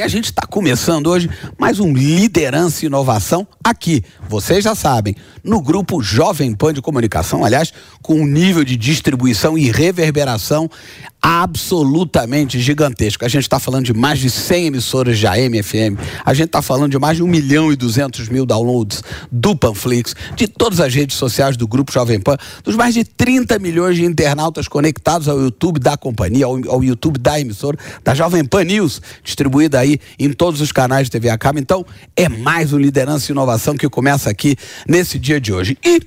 e a gente está começando hoje mais um Liderança e Inovação aqui, vocês já sabem, no grupo Jovem Pan de Comunicação, aliás, com um nível de distribuição e reverberação absolutamente gigantesco. A gente está falando de mais de 100 emissoras de AM FM, a gente está falando de mais de 1 milhão e 200 mil downloads do Panflix, de todas as redes sociais do Grupo Jovem Pan, dos mais de 30 milhões de internautas conectados ao YouTube da companhia, ao, ao YouTube da emissora, da Jovem Pan News, distribuída aí em todos os canais de TV a cabo. Então, é mais um Liderança e Inovação que começa aqui nesse dia de hoje. E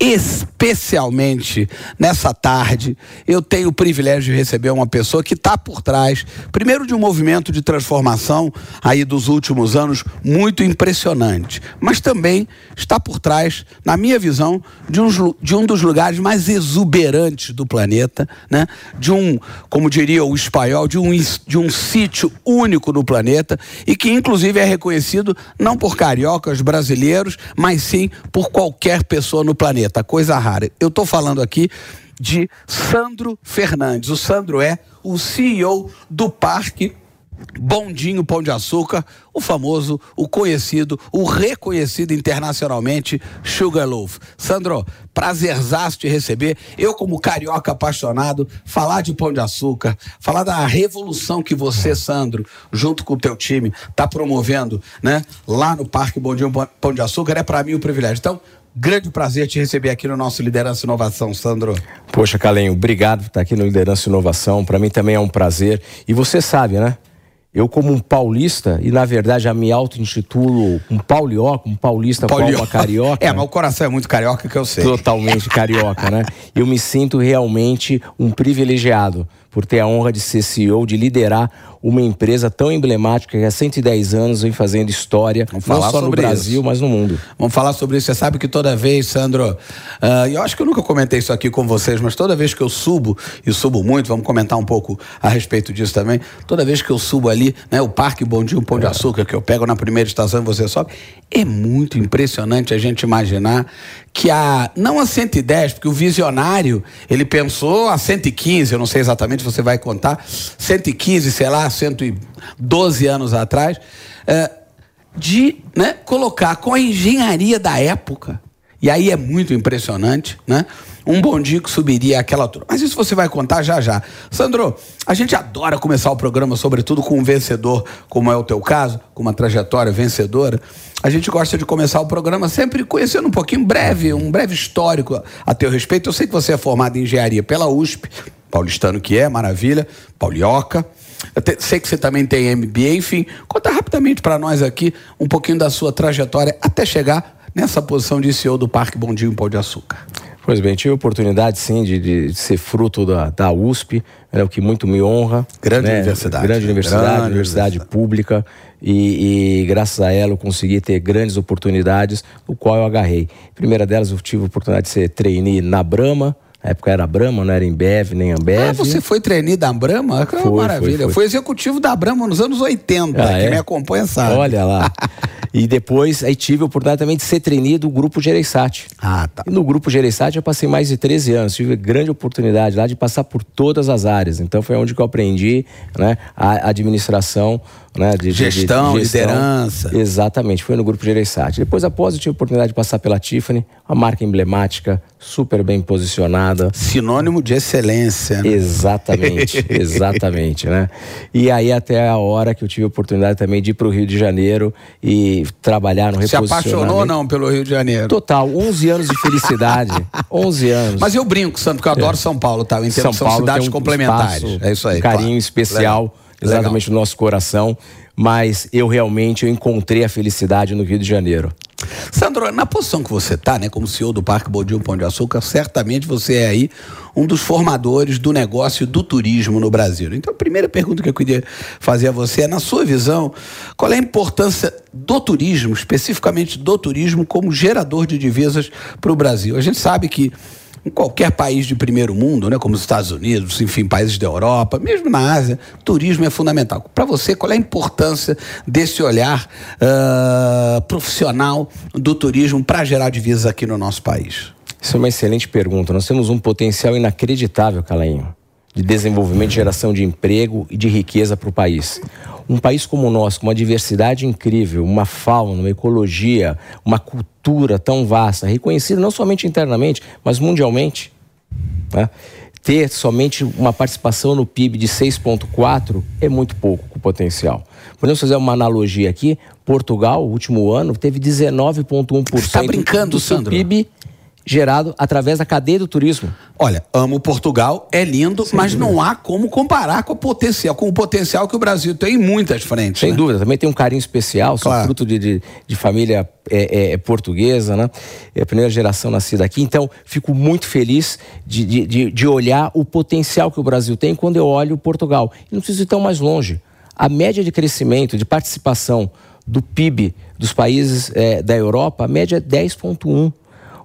especialmente nessa tarde, eu tenho o privilégio de receber uma pessoa que está por trás, primeiro de um movimento de transformação aí dos últimos anos muito impressionante, mas também está por trás, na minha visão, de um, de um dos lugares mais exuberantes do planeta, né? De um, como diria o espanhol, de um, de um sítio único no planeta e que inclusive é reconhecido não por cariocas brasileiros, mas sim por qualquer pessoa no planeta coisa rara. Eu estou falando aqui de Sandro Fernandes. O Sandro é o CEO do Parque Bondinho Pão de Açúcar, o famoso, o conhecido, o reconhecido internacionalmente Sugarloaf. Sandro, prazerzaço te receber. Eu, como carioca apaixonado, falar de Pão de Açúcar, falar da revolução que você, Sandro, junto com o teu time, está promovendo, né? Lá no Parque Bondinho Pão de Açúcar, é para mim um privilégio. Então, Grande prazer te receber aqui no nosso Liderança e Inovação, Sandro. Poxa, Calenho, obrigado por estar aqui no Liderança e Inovação. Para mim também é um prazer. E você sabe, né? Eu, como um paulista, e na verdade já me auto-intitulo um paulioca, um paulista Paulioca. uma carioca. É, mas o coração é muito carioca que eu sei. Totalmente carioca, né? Eu me sinto realmente um privilegiado por ter a honra de ser CEO, de liderar uma empresa tão emblemática que há 110 anos vem fazendo história, Vamos não só no Brasil, isso. mas no mundo. Vamos falar sobre isso. Você sabe que toda vez, Sandro, uh, eu acho que eu nunca comentei isso aqui com vocês, mas toda vez que eu subo, e subo muito, vamos comentar um pouco a respeito disso também, toda vez que eu subo ali, né, o Parque Bondinho Pão de é. Açúcar, que eu pego na primeira estação e você sobe, é muito impressionante a gente imaginar que a, não a 110, porque o visionário, ele pensou a 115, eu não sei exatamente, você vai contar, 115, sei lá, 112 anos atrás, é, de né, colocar com a engenharia da época, e aí é muito impressionante, né? Um bondinho que subiria aquela altura. Mas isso você vai contar já já. Sandro, a gente adora começar o programa, sobretudo com um vencedor, como é o teu caso, com uma trajetória vencedora. A gente gosta de começar o programa sempre conhecendo um pouquinho breve, um breve histórico a teu respeito. Eu sei que você é formado em engenharia pela USP, paulistano que é, maravilha, paulioca. Sei que você também tem MBA, enfim, conta rapidamente para nós aqui um pouquinho da sua trajetória até chegar nessa posição de CEO do Parque Bondinho Pão de Açúcar? Pois bem, tive a oportunidade sim de, de ser fruto da, da USP, né, o que muito me honra. Grande né? universidade. Grande universidade, grande universidade, universidade pública. E, e, graças a ela eu consegui ter grandes oportunidades, no qual eu agarrei. primeira delas eu tive a oportunidade de ser trainee na Brahma, na época era Brahma, não era Embev, nem Ambev. Ah, você foi trainee da Brahma? Que foi, maravilha. Foi, foi. foi executivo da Brahma nos anos 80, ah, quem é? me acompanha sabe. Olha lá. e depois aí tive a oportunidade também de ser trainee do Grupo Gereissati. Ah, tá. E no Grupo Gereissati eu passei mais de 13 anos. Tive grande oportunidade lá de passar por todas as áreas. Então foi onde que eu aprendi né, a administração né, de, gestão, de, de gestão, liderança. Exatamente, foi no grupo Gereissati. Depois, após, eu tive a oportunidade de passar pela Tiffany, uma marca emblemática, super bem posicionada. Sinônimo de excelência. Né? Exatamente, exatamente, né? E aí até a hora que eu tive a oportunidade também de ir para o Rio de Janeiro e trabalhar no Se apaixonou ou não pelo Rio de Janeiro? Total, 11 anos de felicidade, 11 anos. Mas eu brinco, Santo, porque eu adoro é. São Paulo, tá? Eu entendo São que são Paulo cidades um complementares. é isso aí. Um carinho claro. especial. Legal exatamente Legal. no nosso coração, mas eu realmente eu encontrei a felicidade no Rio de Janeiro. Sandro, na posição que você está, né, como CEO do Parque Bondinho Pão de Açúcar, certamente você é aí um dos formadores do negócio do turismo no Brasil. Então, a primeira pergunta que eu queria fazer a você é, na sua visão, qual é a importância do turismo, especificamente do turismo, como gerador de divisas para o Brasil? A gente sabe que em qualquer país de primeiro mundo, né, como os Estados Unidos, enfim, países da Europa, mesmo na Ásia, turismo é fundamental. Para você, qual é a importância desse olhar uh, profissional do turismo para gerar divisas aqui no nosso país? Isso é uma excelente pergunta. Nós temos um potencial inacreditável, Calainho, de desenvolvimento, geração de emprego e de riqueza para o país. Um país como o nosso, com uma diversidade incrível, uma fauna, uma ecologia, uma cultura tão vasta, reconhecida não somente internamente, mas mundialmente. Né? ter somente uma participação no PIB de 6,4 é muito pouco com potencial. Podemos fazer uma analogia aqui. Portugal, último ano, teve 19,1% Está brincando, do seu Sandro? PIB gerado através da cadeia do turismo. Olha, amo Portugal, é lindo, Sem mas dúvida. não há como comparar com o potencial, com o potencial que o Brasil tem em muitas frentes. Sem né? dúvida, também tem um carinho especial, sou claro. fruto de, de, de família é, é, portuguesa, né? É a primeira geração nascida aqui, então fico muito feliz de, de, de olhar o potencial que o Brasil tem quando eu olho Portugal. E não preciso ir tão mais longe. A média de crescimento, de participação do PIB dos países é, da Europa, a média é 10,1%.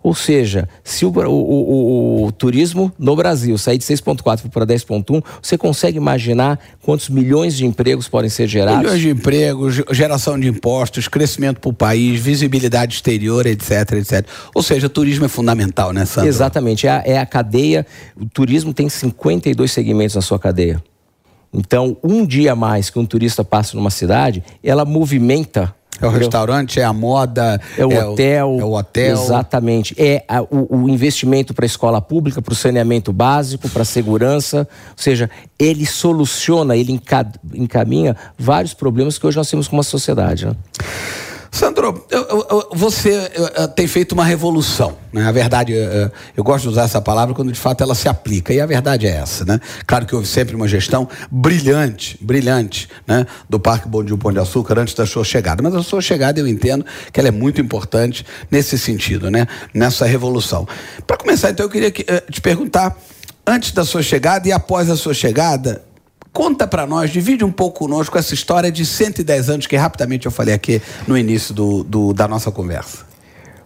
Ou seja, se o, o, o, o turismo no Brasil sair de 6,4 para 10,1, você consegue imaginar quantos milhões de empregos podem ser gerados? Milhões de empregos, geração de impostos, crescimento para o país, visibilidade exterior, etc, etc. Ou seja, o turismo é fundamental, né, Sandro? Exatamente. É a, é a cadeia. O turismo tem 52 segmentos na sua cadeia. Então, um dia a mais que um turista passa numa cidade, ela movimenta é o restaurante, é a moda, é o é hotel. O, é o hotel. Exatamente. É a, o, o, investimento para a escola pública, para o saneamento básico, para a segurança. Ou seja, ele soluciona, ele encaminha vários problemas que hoje nós temos como sociedade. Né? Sandro, você tem feito uma revolução, né? A verdade, eu gosto de usar essa palavra quando de fato ela se aplica, e a verdade é essa, né? Claro que houve sempre uma gestão brilhante, brilhante, né? Do Parque Bom Dia Pão de Açúcar antes da sua chegada, mas a sua chegada eu entendo que ela é muito importante nesse sentido, né? Nessa revolução. Para começar, então, eu queria eh, te perguntar, antes da sua chegada e após a sua chegada, Conta para nós, divide um pouco conosco essa história de 110 anos que rapidamente eu falei aqui no início do, do da nossa conversa.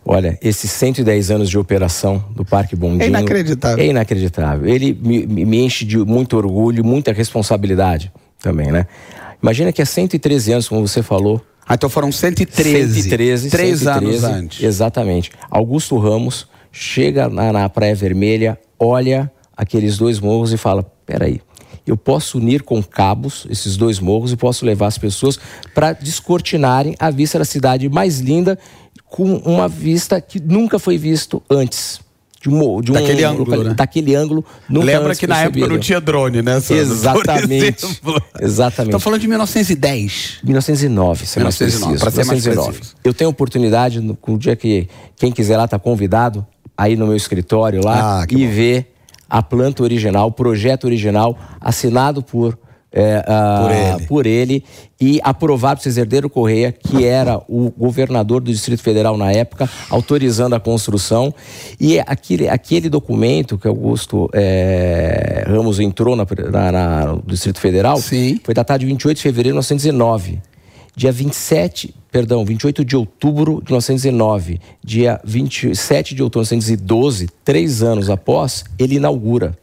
Olha, esses 110 anos de operação do Parque Bondinho... É inacreditável. É inacreditável. Ele me, me enche de muito orgulho, muita responsabilidade também, né? Imagina que há 113 anos, como você falou... Ah, então foram 113. 113, Três 113, anos antes. Exatamente. Augusto Ramos chega na, na Praia Vermelha, olha aqueles dois morros e fala, peraí, eu posso unir com cabos esses dois morros e posso levar as pessoas para descortinarem a vista da cidade mais linda com uma vista que nunca foi visto antes. De um, de um daquele ângulo, local, né? daquele ângulo. Lembra que na época não tinha drone, né? Sandro? Exatamente. Exatamente. Estou falando de 1910. 1909, ser 1909, mais preciso. Ser 1909. Mais eu tenho oportunidade, no, no dia que quem quiser lá está convidado, aí no meu escritório lá, ah, e bom. ver a planta original, o projeto original, assinado por, é, uh, por, ele. por, ele. e aprovado por Cesardeiro Correia, que era o governador do Distrito Federal na época, autorizando a construção. E aquele, aquele documento que Augusto é, Ramos entrou na, na, na, no Distrito Federal Sim. foi datado de 28 de fevereiro de 1909 dia 27, perdão, 28 de outubro de 1909, dia 27 de outubro de 1912, três anos após, ele inaugura.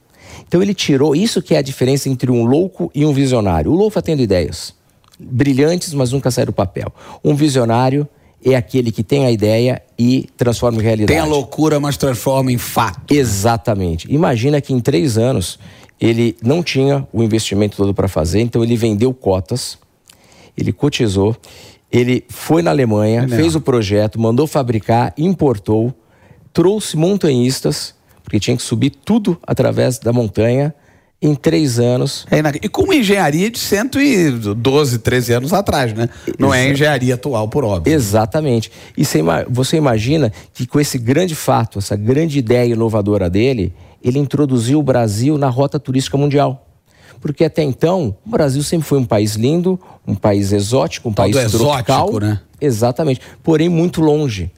Então ele tirou, isso que é a diferença entre um louco e um visionário. O louco tendo ideias brilhantes, mas nunca sai do papel. Um visionário é aquele que tem a ideia e transforma em realidade. Tem a loucura, mas transforma em fato. Exatamente. Imagina que em três anos ele não tinha o investimento todo para fazer, então ele vendeu cotas ele cotizou, ele foi na Alemanha, fez o projeto, mandou fabricar, importou, trouxe montanhistas, porque tinha que subir tudo através da montanha em três anos. É, e com uma engenharia de 112, 13 anos atrás, né? Não é engenharia atual, por óbvio. Exatamente. E você imagina que com esse grande fato, essa grande ideia inovadora dele, ele introduziu o Brasil na rota turística mundial porque até então o Brasil sempre foi um país lindo, um país exótico, um Todo país tropical, exótico, né? Exatamente, porém muito longe.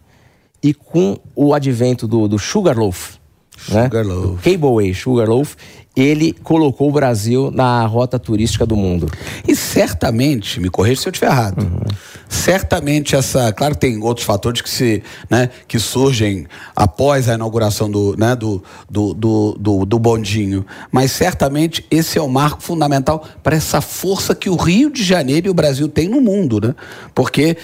E com o advento do, do Sugarloaf, Sugarloaf. Né? Cableway Sugarloaf, ele colocou o Brasil na rota turística do mundo. E certamente, me corrija se eu estiver errado, uhum. Certamente essa, claro que tem outros fatores que se, né, que surgem após a inauguração do, né, do, do, do, do, do bondinho, mas certamente esse é o marco fundamental para essa força que o Rio de Janeiro e o Brasil têm no mundo, né? Porque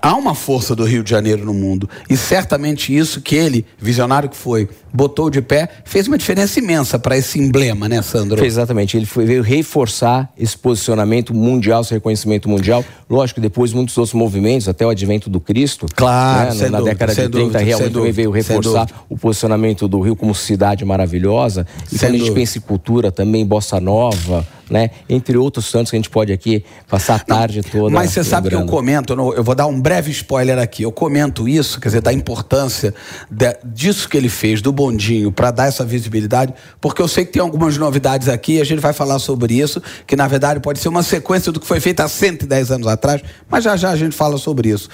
há uma força do Rio de Janeiro no mundo e certamente isso que ele, visionário que foi, botou de pé, fez uma diferença imensa para esse emblema né, Sandro? Exatamente. Ele foi, veio reforçar esse posicionamento mundial, esse reconhecimento mundial. Lógico, depois muitos outros movimentos, até o advento do Cristo. Claro, né, Na dúvida, década de 30, dúvida, realmente também veio reforçar o posicionamento do Rio como cidade maravilhosa. E sem quando a gente pensa em cultura também, bossa nova né? Entre outros tantos que a gente pode aqui passar a tarde toda. Mas você sabe que eu comento, eu vou dar um breve spoiler aqui. Eu comento isso, quer dizer, da importância de, disso que ele fez, do bondinho, para dar essa visibilidade, porque eu sei que tem algumas novidades aqui e a gente vai falar sobre isso, que na verdade pode ser uma sequência do que foi feito há 110 anos atrás, mas já já a gente fala sobre isso.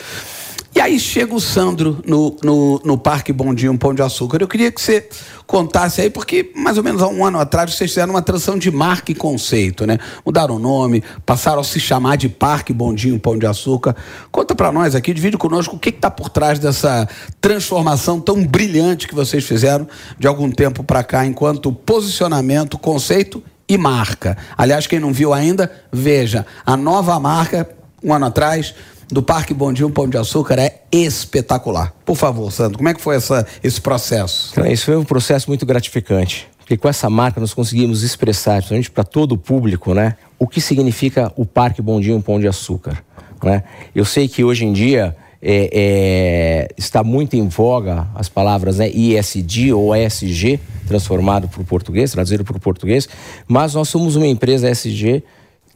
E aí chega o Sandro no, no, no Parque Bondinho Pão de Açúcar. Eu queria que você contasse aí, porque mais ou menos há um ano atrás vocês fizeram uma transição de marca e conceito, né? Mudaram o nome, passaram a se chamar de Parque Bondinho Pão de Açúcar. Conta para nós aqui, divide conosco o que está por trás dessa transformação tão brilhante que vocês fizeram de algum tempo para cá, enquanto posicionamento, conceito e marca. Aliás, quem não viu ainda, veja a nova marca, um ano atrás do Parque Bom Dia, Pão de Açúcar é espetacular. Por favor, Sandro, como é que foi essa, esse processo? Então, isso foi um processo muito gratificante, porque com essa marca nós conseguimos expressar, principalmente para todo o público, né, o que significa o Parque um Pão de Açúcar. Né? Eu sei que hoje em dia é, é, está muito em voga as palavras né, ISD ou ESG, transformado para o português, traduzido para o português, mas nós somos uma empresa ESG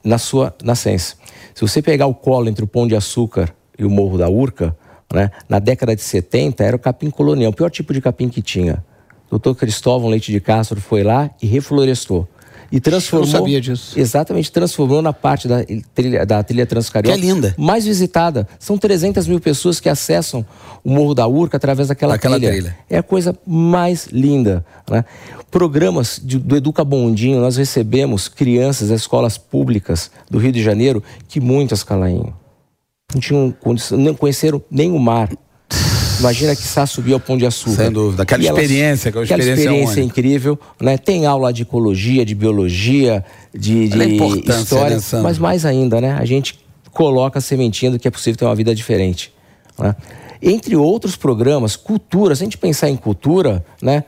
na sua nascença. Se você pegar o colo entre o Pão de Açúcar e o Morro da Urca, né, na década de 70 era o capim colonial, o pior tipo de capim que tinha. O doutor Cristóvão Leite de Castro foi lá e reflorestou. E transformou. Eu não sabia disso. Exatamente, transformou na parte da trilha, da trilha Transcarioca. Que é linda. Mais visitada. São 300 mil pessoas que acessam o Morro da Urca através daquela trilha. trilha. É a coisa mais linda. Né? Programas de, do Educa Bondinho, nós recebemos crianças das escolas públicas do Rio de Janeiro que muitas, Calainho, não tinham não conheceram nem o mar. Imagina que Sá subir ao Pão de Açúcar. Sem dúvida. Aquela experiência, aquela experiência, experiência incrível. Né? Tem aula de ecologia, de biologia, de, de história. Né, mas mais ainda, né? A gente coloca a sementinha do que é possível ter uma vida diferente. Né? Entre outros programas, cultura, se a gente pensar em cultura, né?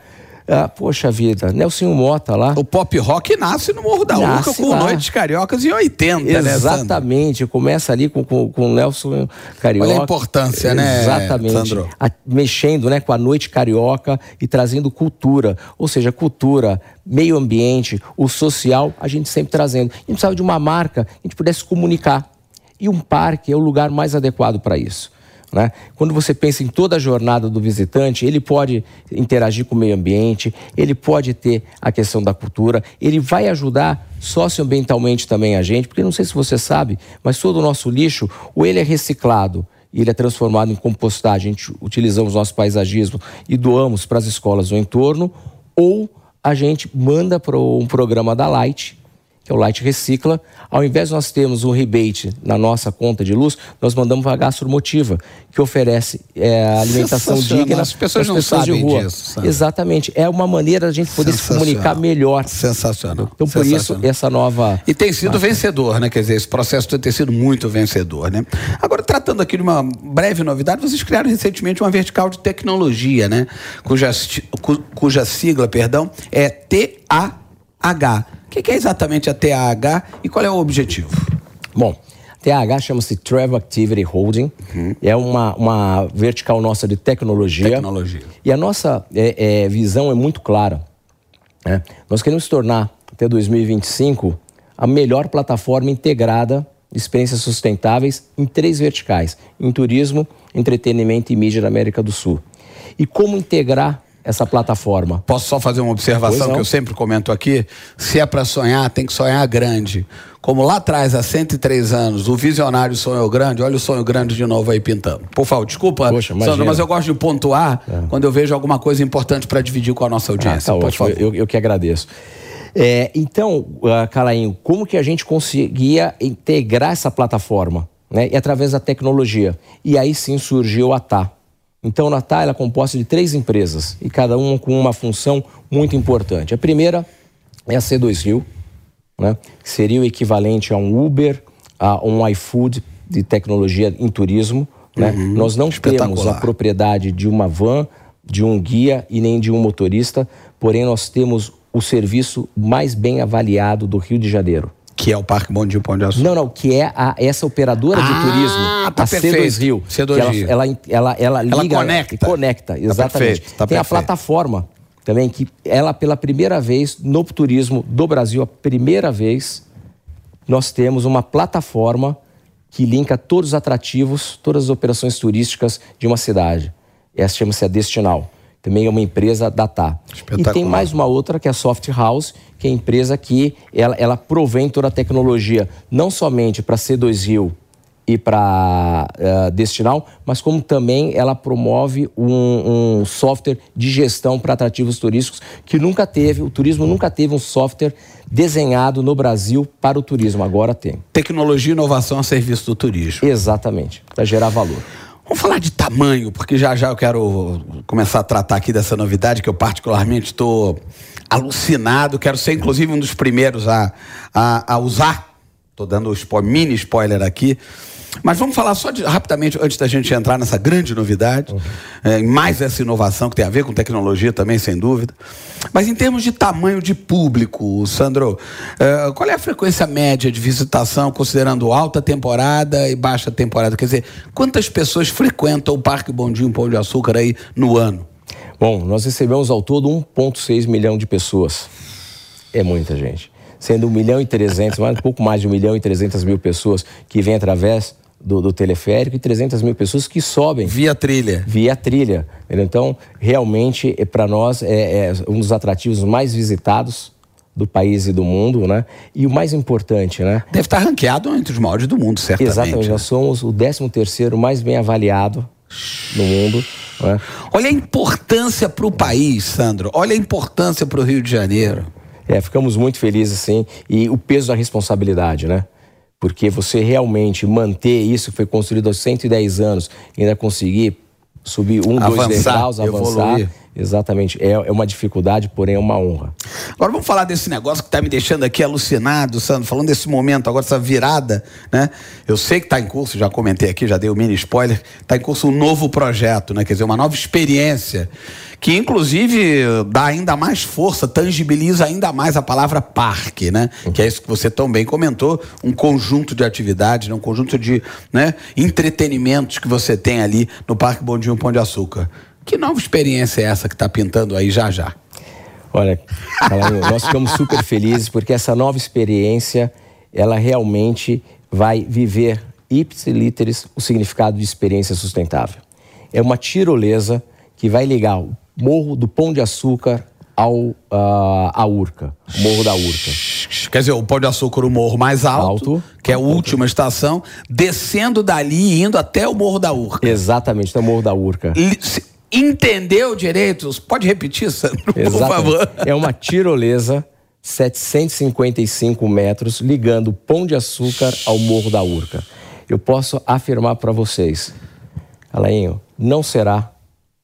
Ah, poxa vida, Nelson Mota lá. O pop rock nasce no Morro da Urca com lá. Noites Cariocas em 80, Exatamente. né? Exatamente, começa ali com, com, com o Nelson Carioca. Olha a importância, né? Exatamente. A, mexendo né, com a Noite Carioca e trazendo cultura. Ou seja, cultura, meio ambiente, o social, a gente sempre trazendo. A gente precisava de uma marca que a gente pudesse comunicar. E um parque é o lugar mais adequado para isso. Né? Quando você pensa em toda a jornada do visitante, ele pode interagir com o meio ambiente, ele pode ter a questão da cultura, ele vai ajudar socioambientalmente também a gente, porque não sei se você sabe, mas todo o nosso lixo, ou ele é reciclado e ele é transformado em compostagem, a gente utilizamos nosso paisagismo e doamos para as escolas do entorno, ou a gente manda para um programa da Light, que é o Light Recicla. Ao invés de nós termos um rebate na nossa conta de luz, nós mandamos para a Gastromotiva, que oferece é, alimentação digna As pessoas não pessoas sabem de rua. Disso, sabe? Exatamente. É uma maneira da gente poder se comunicar melhor. Sensacional. Então, por isso, essa nova... E tem sido vencedor, né? Quer dizer, esse processo tem sido muito vencedor, né? Agora, tratando aqui de uma breve novidade, vocês criaram recentemente uma vertical de tecnologia, né? Cuja, cuja sigla, perdão, é TAH o que, que é exatamente a TAH e qual é o objetivo? Bom, TAH chama-se Travel Activity Holding. Uhum. É uma, uma vertical nossa de tecnologia. Tecnologia. E a nossa é, é, visão é muito clara. Né? Nós queremos tornar, até 2025, a melhor plataforma integrada de experiências sustentáveis em três verticais: em turismo, entretenimento e mídia da América do Sul. E como integrar essa plataforma. Posso só fazer uma observação que eu sempre comento aqui? Se é para sonhar, tem que sonhar grande. Como lá atrás, há 103 anos, o visionário sonhou grande, olha o sonho grande de novo aí pintando. Por favor, desculpa, Poxa, Sandro, mas eu gosto de pontuar é. quando eu vejo alguma coisa importante para dividir com a nossa audiência. Ah, tá ótimo, eu, eu, que agradeço. É, então, uh, Calainho, como que a gente conseguia integrar essa plataforma? Né? E através da tecnologia. E aí sim surgiu a TAP. Então, a Natal é composta de três empresas e cada uma com uma função muito importante. A primeira é a C2 Rio, né, que seria o equivalente a um Uber, a um iFood de tecnologia em turismo. Né? Uhum, Nós não temos a propriedade de uma van, de um guia e nem de um motorista, porém nós temos o serviço mais bem avaliado do Rio de Janeiro. Que é o Parque Bom Dia Pão de Açúcar. Não, não, que é a, essa operadora de Ah, turismo, tá a C2 Rio. C2 que ela, Rio. Ela, ela, ela liga conecta. e conecta, exatamente. perfeito, tá Tem a perfeito. plataforma também, que ela pela primeira vez no turismo do Brasil, a primeira vez, nós temos uma plataforma que linka todos os atrativos, todas as operações turísticas de uma cidade. Essa chama-se a Destinal. Também é uma empresa da TAP. E Espetacular. tem mais uma outra que é a Soft House, que é a empresa que ela, ela provém toda a tecnologia, não somente para C2 Rio e para eh, Destinal, mas como também ela promove um, um software de gestão para atrativos turísticos que nunca teve, o turismo nunca teve um software desenhado no Brasil para o turismo, agora tem. Tecnologia e inovação a serviço do turismo. Exatamente, para gerar valor. Vamos falar de tamanho, porque já já eu quero começar a tratar aqui dessa novidade que eu particularmente estou alucinado. Quero ser, inclusive, um dos primeiros a, a, a usar. Estou dando spo- mini spoiler aqui. Mas vamos falar só de- rapidamente, antes da gente entrar nessa grande novidade, é, em mais essa inovação que tem a ver com tecnologia também, sem dúvida. Mas em termos de tamanho de público, Sandro, é, qual é a frequência média de visitação, considerando alta temporada e baixa temporada? Quer dizer, quantas pessoas frequentam o Parque Bondinho Pão de Açúcar aí no ano? Bom, nós recebemos ao todo 1,6 milhão de pessoas. É muita gente. Sendo 1 milhão e 300, mais, um pouco mais de 1 milhão e 300 mil pessoas que vêm através do, do teleférico e 300 mil pessoas que sobem Via trilha. via trilha. Então, realmente, para nós, é, é um dos atrativos mais visitados do país e do mundo, né? E o mais importante, né? Deve estar ranqueado entre os maiores do mundo, certamente. Exatamente, né? nós somos o 13º mais bem avaliado no mundo, né? Olha a importância para o país, Sandro. Olha a importância para o Rio de Janeiro. É, ficamos muito felizes, assim, e o peso da responsabilidade, né? Porque você realmente manter isso que foi construído aos 110 anos, e ainda conseguir subir um, dois Avançar, degraus, avançar, evoluir. Exatamente, é, é uma dificuldade, porém é uma honra. Agora vamos falar desse negócio que está me deixando aqui alucinado, Sandro, falando desse momento, agora essa virada, né? Eu sei que está em curso, já comentei aqui, já dei o mini spoiler, está em curso um novo projeto, né? Quer dizer, uma nova experiência, que inclusive dá ainda mais força, tangibiliza ainda mais a palavra parque, né? Que é isso que você tão bem comentou, um conjunto de atividades, né? um conjunto de né? entretenimentos que você tem ali no Parque Bondinho Pão de Açúcar. Que nova experiência é essa que está pintando aí já já? Olha, nós ficamos super felizes porque essa nova experiência, ela realmente vai viver ipsiliteris o significado de experiência sustentável. É uma tirolesa que vai ligar o Morro do Pão de Açúcar ao ah, à Urca, o Morro da Urca. Quer dizer, o Pão de Açúcar, o morro mais alto, Alto. que é a última estação, descendo dali e indo até o Morro da Urca. Exatamente, então o Morro da Urca. Li- se- Entendeu direito? Pode repetir, Sandro, por Exatamente. favor. É uma tirolesa 755 metros ligando o Pão de Açúcar ao Morro da Urca. Eu posso afirmar para vocês, Alainho, não será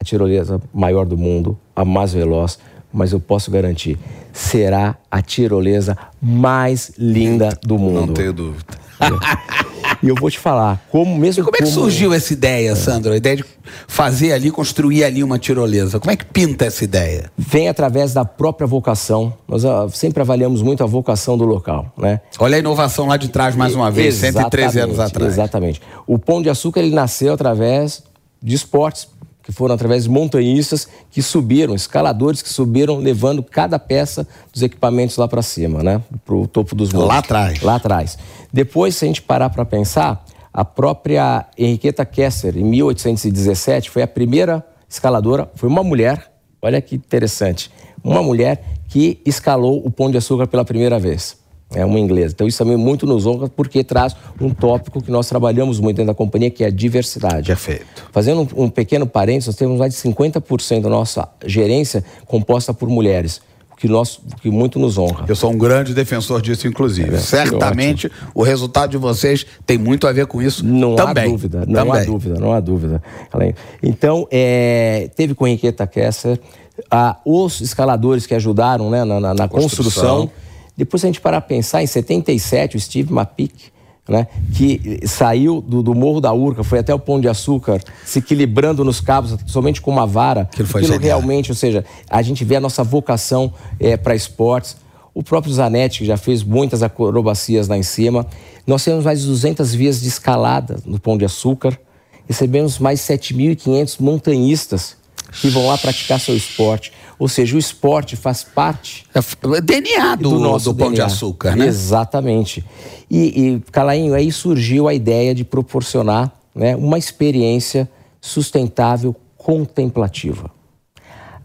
a tirolesa maior do mundo, a mais veloz, mas eu posso garantir, será a tirolesa mais linda do mundo. Não tenho dúvida. E eu vou te falar, como mesmo E como é que surgiu essa ideia, Sandro? A ideia de fazer ali, construir ali uma tirolesa. Como é que pinta essa ideia? vem através da própria vocação. Nós ah, sempre avaliamos muito a vocação do local, né? Olha a inovação lá de trás, mais uma vez, 113 anos atrás. Exatamente. O Pão de Açúcar ele nasceu através de esportes, que foram através de montanhistas que subiram, escaladores que subiram, levando cada peça dos equipamentos lá para cima, né? Para o topo dos morros. Lá atrás. Lá atrás. Depois, se a gente parar para pensar, a própria Henriqueta Kessler, em 1817, foi a primeira escaladora, foi uma mulher, olha que interessante, uma mulher que escalou o Pão de Açúcar pela primeira vez. É uma inglesa. Então, isso também muito nos honra, porque traz um tópico que nós trabalhamos muito dentro da companhia, que é a diversidade. Perfeito. Fazendo um, um pequeno parênteses, nós temos mais de 50% da nossa gerência composta por mulheres, o que, nós, que muito nos honra. Eu sou um grande defensor disso, inclusive. É, Certamente o resultado de vocês tem muito a ver com isso Não também. há dúvida, não também. há dúvida, não há dúvida. Então, é, teve com Henriqueta Kessler, ah, os escaladores que ajudaram né, na, na- na Construção. construção. Depois, se a gente parar a pensar, em 77, o Steve Mapic né, que saiu do, do, Morro da Urca, foi até o Pão de Açúcar, se equilibrando nos cabos, somente com uma vara. Aquilo foi Aquilo realmente, ou seja, a gente vê a nossa vocação é, para esportes. O próprio Zanetti, que já fez muitas acrobacias lá em cima. Nós temos mais de 200 vias de escalada no Pão de Açúcar. Recebemos mais 7.500 montanhistas que vão lá praticar seu esporte. Ou seja, o esporte faz parte é DNA do, do nosso do Pão DNA. de Açúcar, né? Exatamente. E, e, Calainho, aí surgiu a ideia de proporcionar né, uma experiência sustentável contemplativa.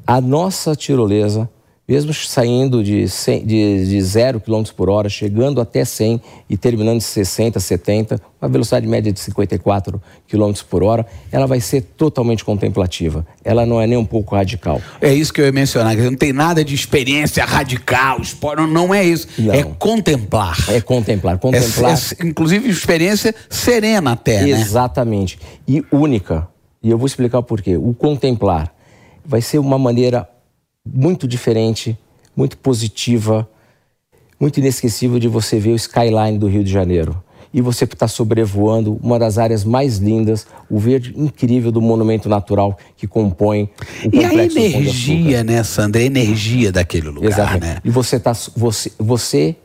A nossa tirolesa mesmo saindo de, 100, de, de 0 km por hora, chegando até 100 e terminando de 60, 70, uma velocidade média de 54 km por hora, ela vai ser totalmente contemplativa. Ela não é nem um pouco radical. É isso que eu ia mencionar, não tem nada de experiência radical, não é isso. Não. É contemplar. É contemplar. contemplar. É, é, inclusive experiência serena até, né? Exatamente. E única. E eu vou explicar o porquê. O contemplar vai ser uma maneira muito diferente, muito positiva, muito inesquecível de você ver o skyline do Rio de Janeiro. E você está sobrevoando uma das áreas mais lindas, o verde incrível do monumento natural que compõe o complexo E a energia, né, Sandra? A energia daquele lugar, Exatamente. né? E você, tá, você, você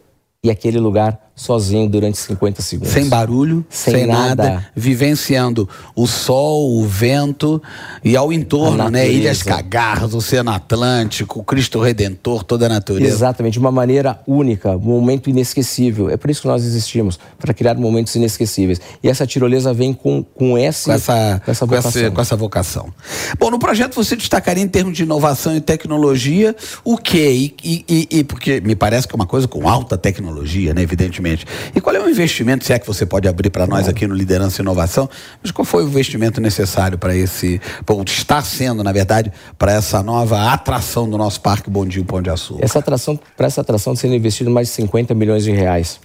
e aquele lugar sozinho durante 50 segundos. Sem barulho, sem, sem nada. nada. vivenciando o sol, o vento e ao entorno, né? Ilhas Cagarras, Oceano Atlântico, Cristo Redentor, toda a natureza. Exatamente, de uma maneira única, um momento inesquecível. É por isso que nós existimos, para criar momentos inesquecíveis. E essa tirolesa vem com, com, esse, com, essa, com, essa, com, essa, com essa vocação. Bom, no projeto você destacaria em termos de inovação e tecnologia o quê? E, e, e porque me parece que é uma coisa com alta tecnologia, né? Evidentemente e qual é o investimento, se é que você pode abrir para nós aqui no Liderança e Inovação, mas qual foi o investimento necessário para esse, ou está sendo, na verdade, para essa nova atração do nosso Parque Bondinho Pão de Açúcar? Essa atração, para essa atração, sendo investido mais de 50 milhões de reais.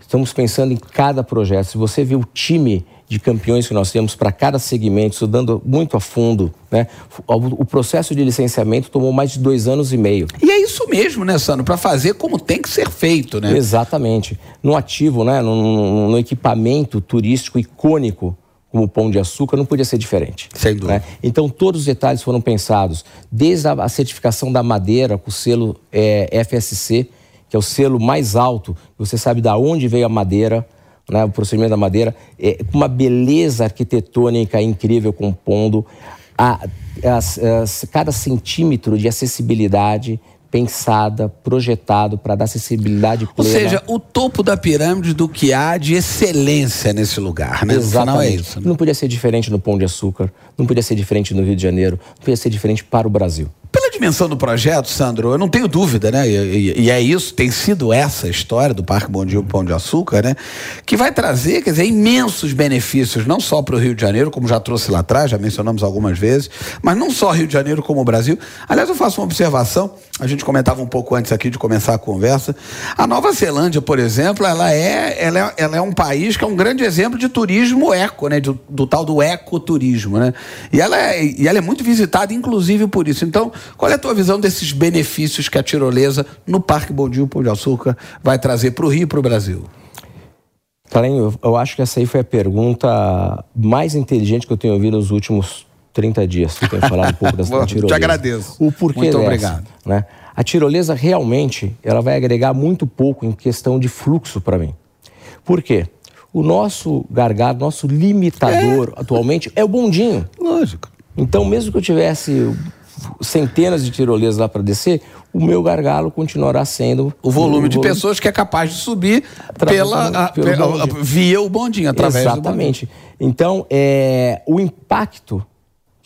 Estamos pensando em cada projeto. Se você vê o time de campeões que nós temos para cada segmento, estudando muito a fundo. Né? O, processo de licenciamento tomou mais de dois anos e meio. E é isso mesmo, né, Sandro? Para fazer como tem que ser feito, né? Exatamente. No ativo, né? no, no, equipamento turístico icônico como o Pão de Açúcar, não podia ser diferente. Sem dúvida. Né? Então, todos os detalhes foram pensados, desde a, certificação da madeira com o selo é, FSC, que é o selo mais alto, você sabe da onde veio a madeira, né, o procedimento da madeira, é, uma beleza arquitetônica incrível compondo a, cada centímetro de acessibilidade pensada, projetado para dar acessibilidade plena. Ou seja, o topo da pirâmide do que há de excelência nesse lugar, né? Exatamente. É isso, né? Não podia ser diferente no Pão de Açúcar, não podia ser diferente no Rio de Janeiro, não podia ser diferente para o Brasil. Dimensão do projeto, Sandro, eu não tenho dúvida, né? E, e, e é isso, tem sido essa história do Parque Bom Dia Pão de Açúcar, né? Que vai trazer, quer dizer, imensos benefícios, não só para o Rio de Janeiro, como já trouxe lá atrás, já mencionamos algumas vezes, mas não só Rio de Janeiro como o Brasil. Aliás, eu faço uma observação, a gente comentava um pouco antes aqui de começar a conversa. A Nova Zelândia, por exemplo, ela é, ela é, ela é um país que é um grande exemplo de turismo eco, né? Do, do tal do ecoturismo, né? E ela, é, e ela é muito visitada, inclusive por isso. Então, qual é a tua visão desses benefícios que a tirolesa no Parque Bondinho Pão de Açúcar vai trazer para o Rio e para o Brasil? Eu, eu acho que essa aí foi a pergunta mais inteligente que eu tenho ouvido nos últimos 30 dias. Eu tenho falado um pouco dessa tirolesa. Te agradeço. O porquê Muito dessa, obrigado. Né? A tirolesa realmente ela vai agregar muito pouco em questão de fluxo para mim. Por quê? O nosso gargalo, nosso limitador é. atualmente é o bondinho. Lógico. Então, mesmo que eu tivesse centenas de tirolesas lá para descer, o meu gargalo continuará sendo o volume o de volume... pessoas que é capaz de subir pela, a, pela via o bondinho através Exatamente. Então, é, o impacto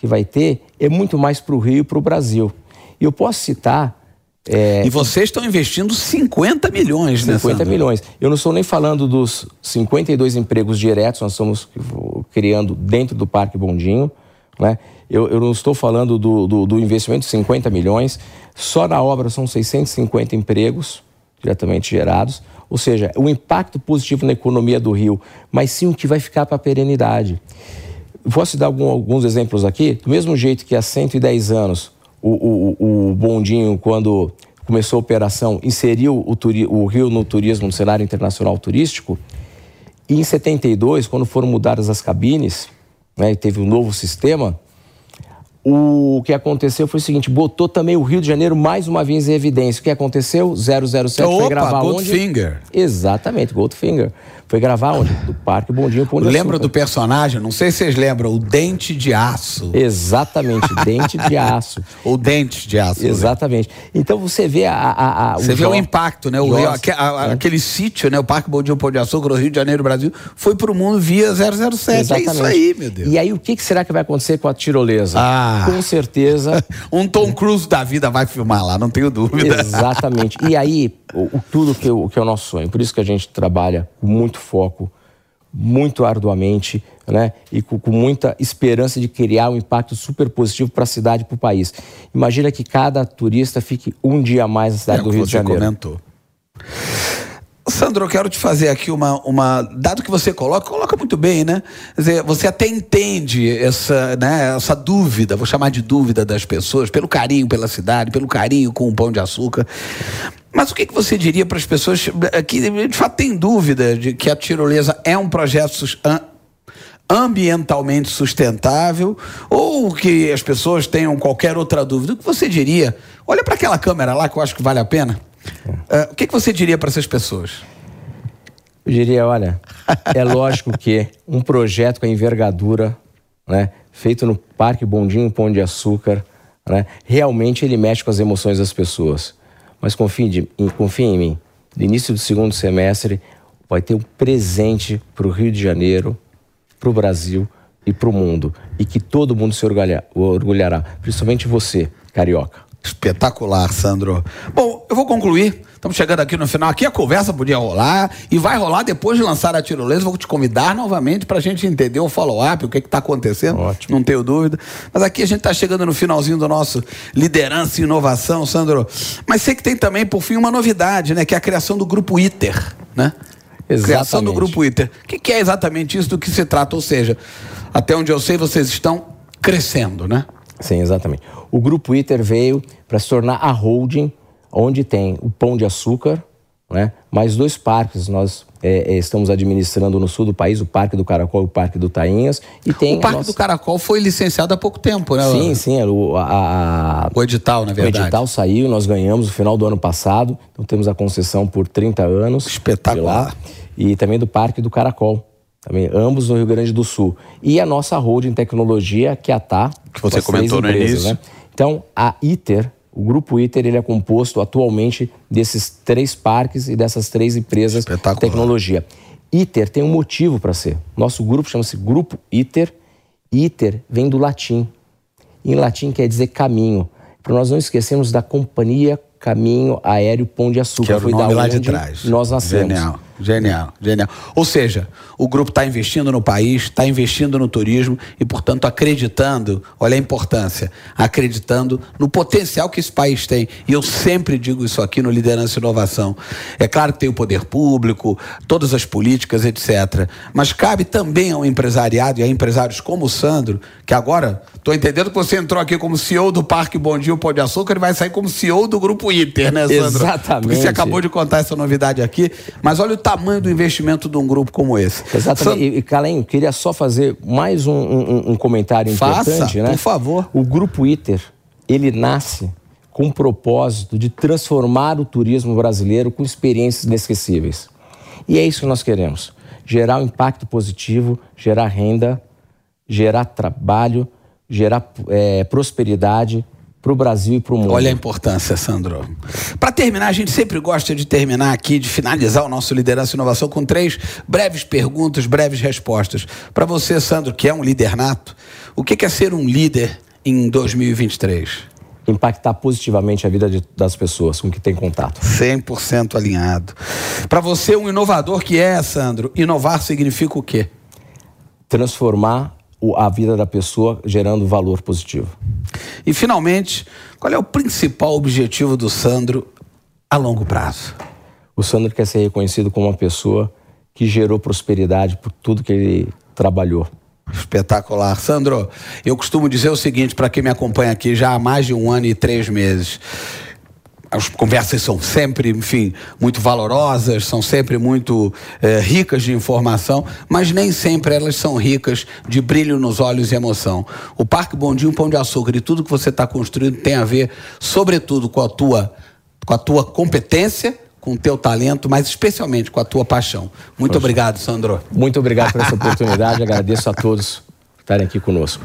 que vai ter é muito mais para o Rio e para o Brasil. E eu posso citar é, e vocês estão investindo 50 milhões, 50 né? 50 milhões. Eu não estou nem falando dos 52 empregos diretos, nós estamos criando dentro do Parque Bondinho. Né? Eu, eu não estou falando do, do, do, investimento de 50 milhões, só na obra são 650 empregos diretamente gerados, ou seja, o impacto positivo na economia do Rio, mas sim o que vai ficar para a perenidade. Posso dar alguns exemplos aqui? Do mesmo jeito que há 110 anos o, o, o Bondinho, quando começou a operação, inseriu o, turi, o Rio no turismo, no cenário internacional turístico, E em 72, quando foram mudadas as cabines, né, e teve um novo sistema, o que aconteceu foi o seguinte, botou também o Rio de Janeiro mais uma vez em evidência. O que aconteceu? 007 Opa, foi gravar Goldfinger. onde? Exatamente, Goldfinger. Foi gravar onde? Do Parque Bondinho Pão de Lembra do personagem? Não sei se vocês lembram, o Dente de Aço. Exatamente, Dente de Aço. o Dente de Aço. Né? Exatamente. Né? Então você vê a... a, a você vê o impacto, né? O Rio, aquele, né? aquele sítio, né? O Parque Bondinho Pão de Açúcar, o Rio de Janeiro, Brasil, foi pro mundo via 007. Exatamente. É isso aí, meu Deus. E aí o que será que vai acontecer com a tirolesa? Ah. Com certeza... um Tom Cruise da vida vai filmar lá, não tenho dúvida. Exatamente. E aí, o, o tudo que, o, que é o nosso sonho. Por isso que a gente trabalha muito foco muito arduamente né, e com, com, muita esperança de criar um impacto super positivo para a cidade e para o país. Imagina que cada turista fique um dia a mais na cidade é, do Rio de Janeiro. comentou. Sandro, eu quero te fazer aqui uma, uma. Dado que você coloca, coloca muito bem, né? Quer dizer, você até entende essa, né, essa dúvida, vou chamar de dúvida das pessoas, pelo carinho pela cidade, pelo carinho com o pão de açúcar. Mas o que, que você diria para as pessoas que de fato têm dúvida de que a tirolesa é um projeto ambientalmente sustentável ou que as pessoas tenham qualquer outra dúvida? O que você diria? Olha para aquela câmera lá que eu acho que vale a pena. Uh, o que, que você diria para essas pessoas? Eu diria, olha, é lógico que um projeto com a envergadura, né, feito no Parque Bondinho Pão de Açúcar, né, realmente ele mexe com as emoções das pessoas. Mas confie, de, confie em mim. No início do segundo semestre, vai ter um presente para o Rio de Janeiro, para o Brasil e para o mundo. E que todo mundo se orgulha, orgulhará, principalmente você, carioca. Espetacular, Sandro. Bom, eu vou concluir. Estamos chegando aqui no final. Aqui a conversa podia rolar e vai rolar depois de lançar a tirolesa. Vou te convidar novamente para a gente entender o follow-up, o que está acontecendo. Ótimo. Não tenho dúvida. Mas aqui a gente está chegando no finalzinho do nosso liderança e inovação, Sandro. Mas sei que tem também, por fim, uma novidade, né? Que é a criação do grupo ITER, né? Exatamente. Criação do grupo ITER. O que, que é exatamente isso do que se trata? Ou seja, até onde eu sei, vocês estão crescendo, né? Sim, exatamente. O grupo ITER veio para se tornar a holding onde tem o Pão de Açúcar, né? mais dois parques nós é, é, estamos administrando no sul do país, o Parque do Caracol e o Parque do Tainhas. E tem o Parque nossa... do Caracol foi licenciado há pouco tempo, né? Sim, sim. O, a, a... o edital, na verdade. O edital saiu, nós ganhamos no final do ano passado, então temos a concessão por 30 anos. Espetacular. E também do Parque do Caracol. Também, ambos no Rio Grande do Sul. E a nossa holding tecnologia, que é a TAP. Que você comentou empresas, no início. Né? Então, a ITER, o grupo ITER, ele é composto atualmente desses três parques e dessas três empresas de tecnologia. ITER tem um motivo para ser. Nosso grupo chama-se Grupo ITER. ITER vem do latim. Em latim quer dizer caminho. Para nós não esquecermos da Companhia Caminho Aéreo Pão de Açúcar. Que era o nome lá de trás. Nós nascemos. Genial. Genial, genial. Ou seja, o grupo está investindo no país, está investindo no turismo e, portanto, acreditando, olha a importância, acreditando no potencial que esse país tem. E eu sempre digo isso aqui no Liderança e Inovação. É claro que tem o poder público, todas as políticas, etc. Mas cabe também ao empresariado e a empresários como o Sandro, que agora, estou entendendo que você entrou aqui como CEO do Parque Bom Dia, o Pão de Açúcar, ele vai sair como CEO do Grupo Inter, né, Sandro? Exatamente. Porque você acabou de contar essa novidade aqui. Mas olha o tamanho do investimento de um grupo como esse. Exatamente. E, Calem, queria só fazer mais um, um, um comentário Faça, importante, né? Por favor. O grupo ITER, ele nasce com o propósito de transformar o turismo brasileiro com experiências inesquecíveis. E é isso que nós queremos: gerar um impacto positivo, gerar renda, gerar trabalho, gerar é, prosperidade para o Brasil e para o mundo. Olha a importância, Sandro. Para terminar, a gente sempre gosta de terminar aqui, de finalizar o nosso Liderança e Inovação com três breves perguntas, breves respostas. Para você, Sandro, que é um líder nato, o que é ser um líder em 2023? Impactar positivamente a vida de, das pessoas com que tem contato. 100% alinhado. Para você, um inovador que é, Sandro, inovar significa o quê? Transformar a vida da pessoa gerando valor positivo. E finalmente, qual é o principal objetivo do Sandro a longo prazo? O Sandro quer ser reconhecido como uma pessoa que gerou prosperidade por tudo que ele trabalhou. Espetacular. Sandro, eu costumo dizer o seguinte para quem me acompanha aqui já há mais de um ano e três meses. As conversas são sempre, enfim, muito valorosas, são sempre muito é, ricas de informação, mas nem sempre elas são ricas de brilho nos olhos e emoção. O Parque Bondinho Pão de Açúcar e tudo que você está construindo tem a ver, sobretudo, com a tua, com a tua competência, com o teu talento, mas especialmente com a tua paixão. Muito Poxa. obrigado, Sandro. Muito obrigado por essa oportunidade, agradeço a todos por estarem aqui conosco.